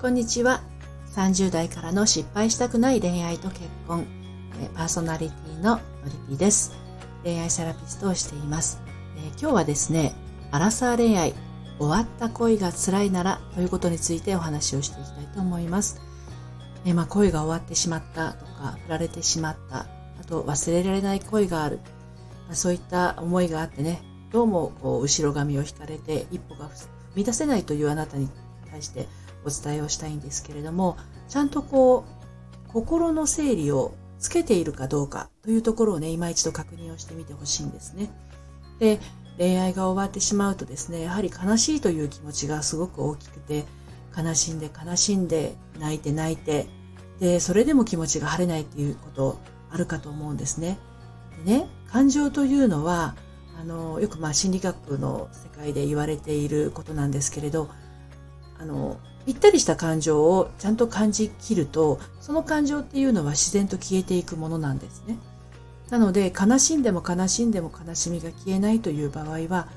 こんにちは。30代からの失敗したくない恋愛と結婚、パーソナリティののりぴです。恋愛セラピストをしています。え今日はですね、アラサー恋愛、終わった恋が辛いならということについてお話をしていきたいと思います。えまあ、恋が終わってしまったとか、振られてしまった、あと忘れられない恋がある、まあ、そういった思いがあってね、どうもこう後ろ髪を引かれて一歩が踏み出せないというあなたに対してお伝えをしたいんですけれども、ちゃんとこう、心の整理をつけているかどうかというところをね、今一度確認をしてみてほしいんですね。で、恋愛が終わってしまうとですね、やはり悲しいという気持ちがすごく大きくて、悲しんで悲しんで、泣いて泣いて、で、それでも気持ちが晴れないっていうことあるかと思うんですね。でね、感情というのは、あの、よくまあ心理学の世界で言われていることなんですけれど、あの、ぴったりした感情をちゃんと感じきると、その感情っていうのは自然と消えていくものなんですね。なので、悲しんでも悲しんでも悲しみが消えないという場合は、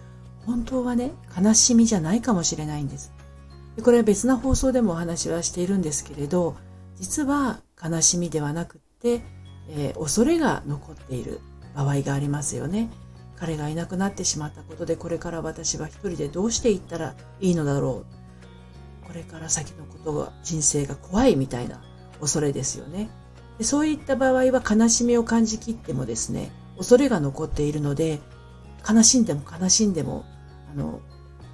本当はね、悲しみじゃないかもしれないんです。これは別な放送でもお話はしているんですけれど、実は悲しみではなくって、えー、恐れが残っている場合がありますよね。彼がいなくなってしまったことで、これから私は一人でどうしていったらいいのだろう。これから先のことが、人生が怖いみたいな恐れですよね。でそういった場合は悲しみを感じきってもですね、恐れが残っているので、悲しんでも悲しんでも、あの、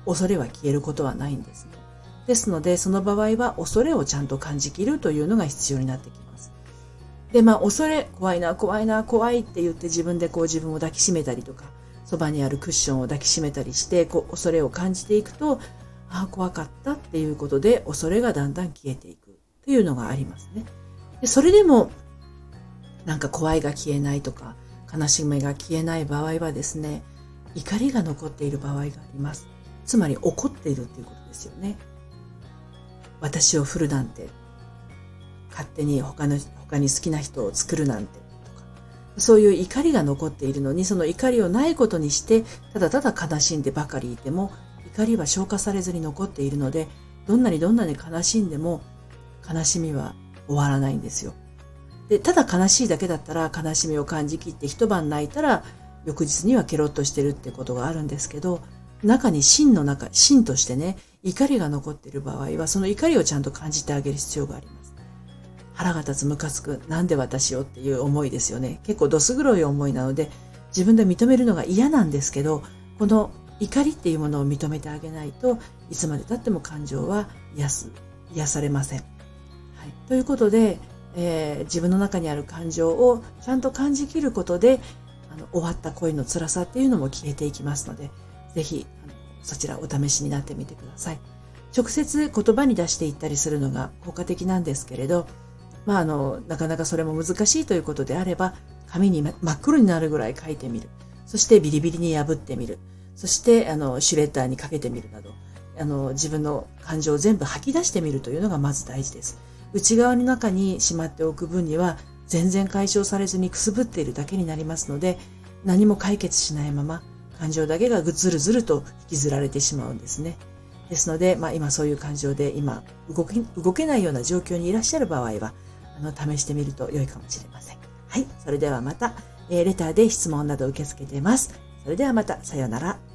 恐れは消えることはないんですね。ですので、その場合は恐れをちゃんと感じきるというのが必要になってきます。で、まあ、恐れ、怖いな、怖いな、怖いって言って自分でこう自分を抱きしめたりとか、そばにあるクッションを抱きしめたりして、こう恐れを感じていくと、ああ、怖かったっていうことで恐れがだんだん消えていくというのがありますね。でそれでも、なんか怖いが消えないとか、悲しみが消えない場合はですね、怒りが残っている場合があります。つまり怒っているっていうことですよね。私を振るなんて、勝手に他の、他に好きな人を作るなんて、とか、そういう怒りが残っているのに、その怒りをないことにして、ただただ悲しんでばかりいても、怒りは消化されずに残っているので、どんなにどんなに悲しんでも、悲しみは終わらないんですよ。で、ただ悲しいだけだったら悲しみを感じきって一晩泣いたら翌日にはケロッとしてるってことがあるんですけど、中に真の中、真としてね、怒りが残っている場合は、その怒りをちゃんと感じてあげる必要があります。腹が立つ、ムカつく、なんで私をっていう思いですよね。結構どす黒い思いなので、自分で認めるのが嫌なんですけど、この怒りっていうものを認めてあげないといつまでたっても感情は癒す癒されません。はい、ということで、えー、自分の中にある感情をちゃんと感じきることであの終わった恋の辛さっていうのも消えていきますのでぜひそちらお試しになってみてください。直接言葉に出していったりするのが効果的なんですけれど、まあ、あのなかなかそれも難しいということであれば紙に真っ黒になるぐらい書いてみるそしてビリビリに破ってみるそして、あの、シュレッダーにかけてみるなど、あの、自分の感情を全部吐き出してみるというのがまず大事です。内側の中にしまっておく分には、全然解消されずにくすぶっているだけになりますので、何も解決しないまま、感情だけがぐずるずると引きずられてしまうんですね。ですので、まあ今そういう感情で今動け、動けないような状況にいらっしゃる場合は、あの、試してみると良いかもしれません。はい。それではまた、えー、レターで質問など受け付けています。それではまた、さようなら。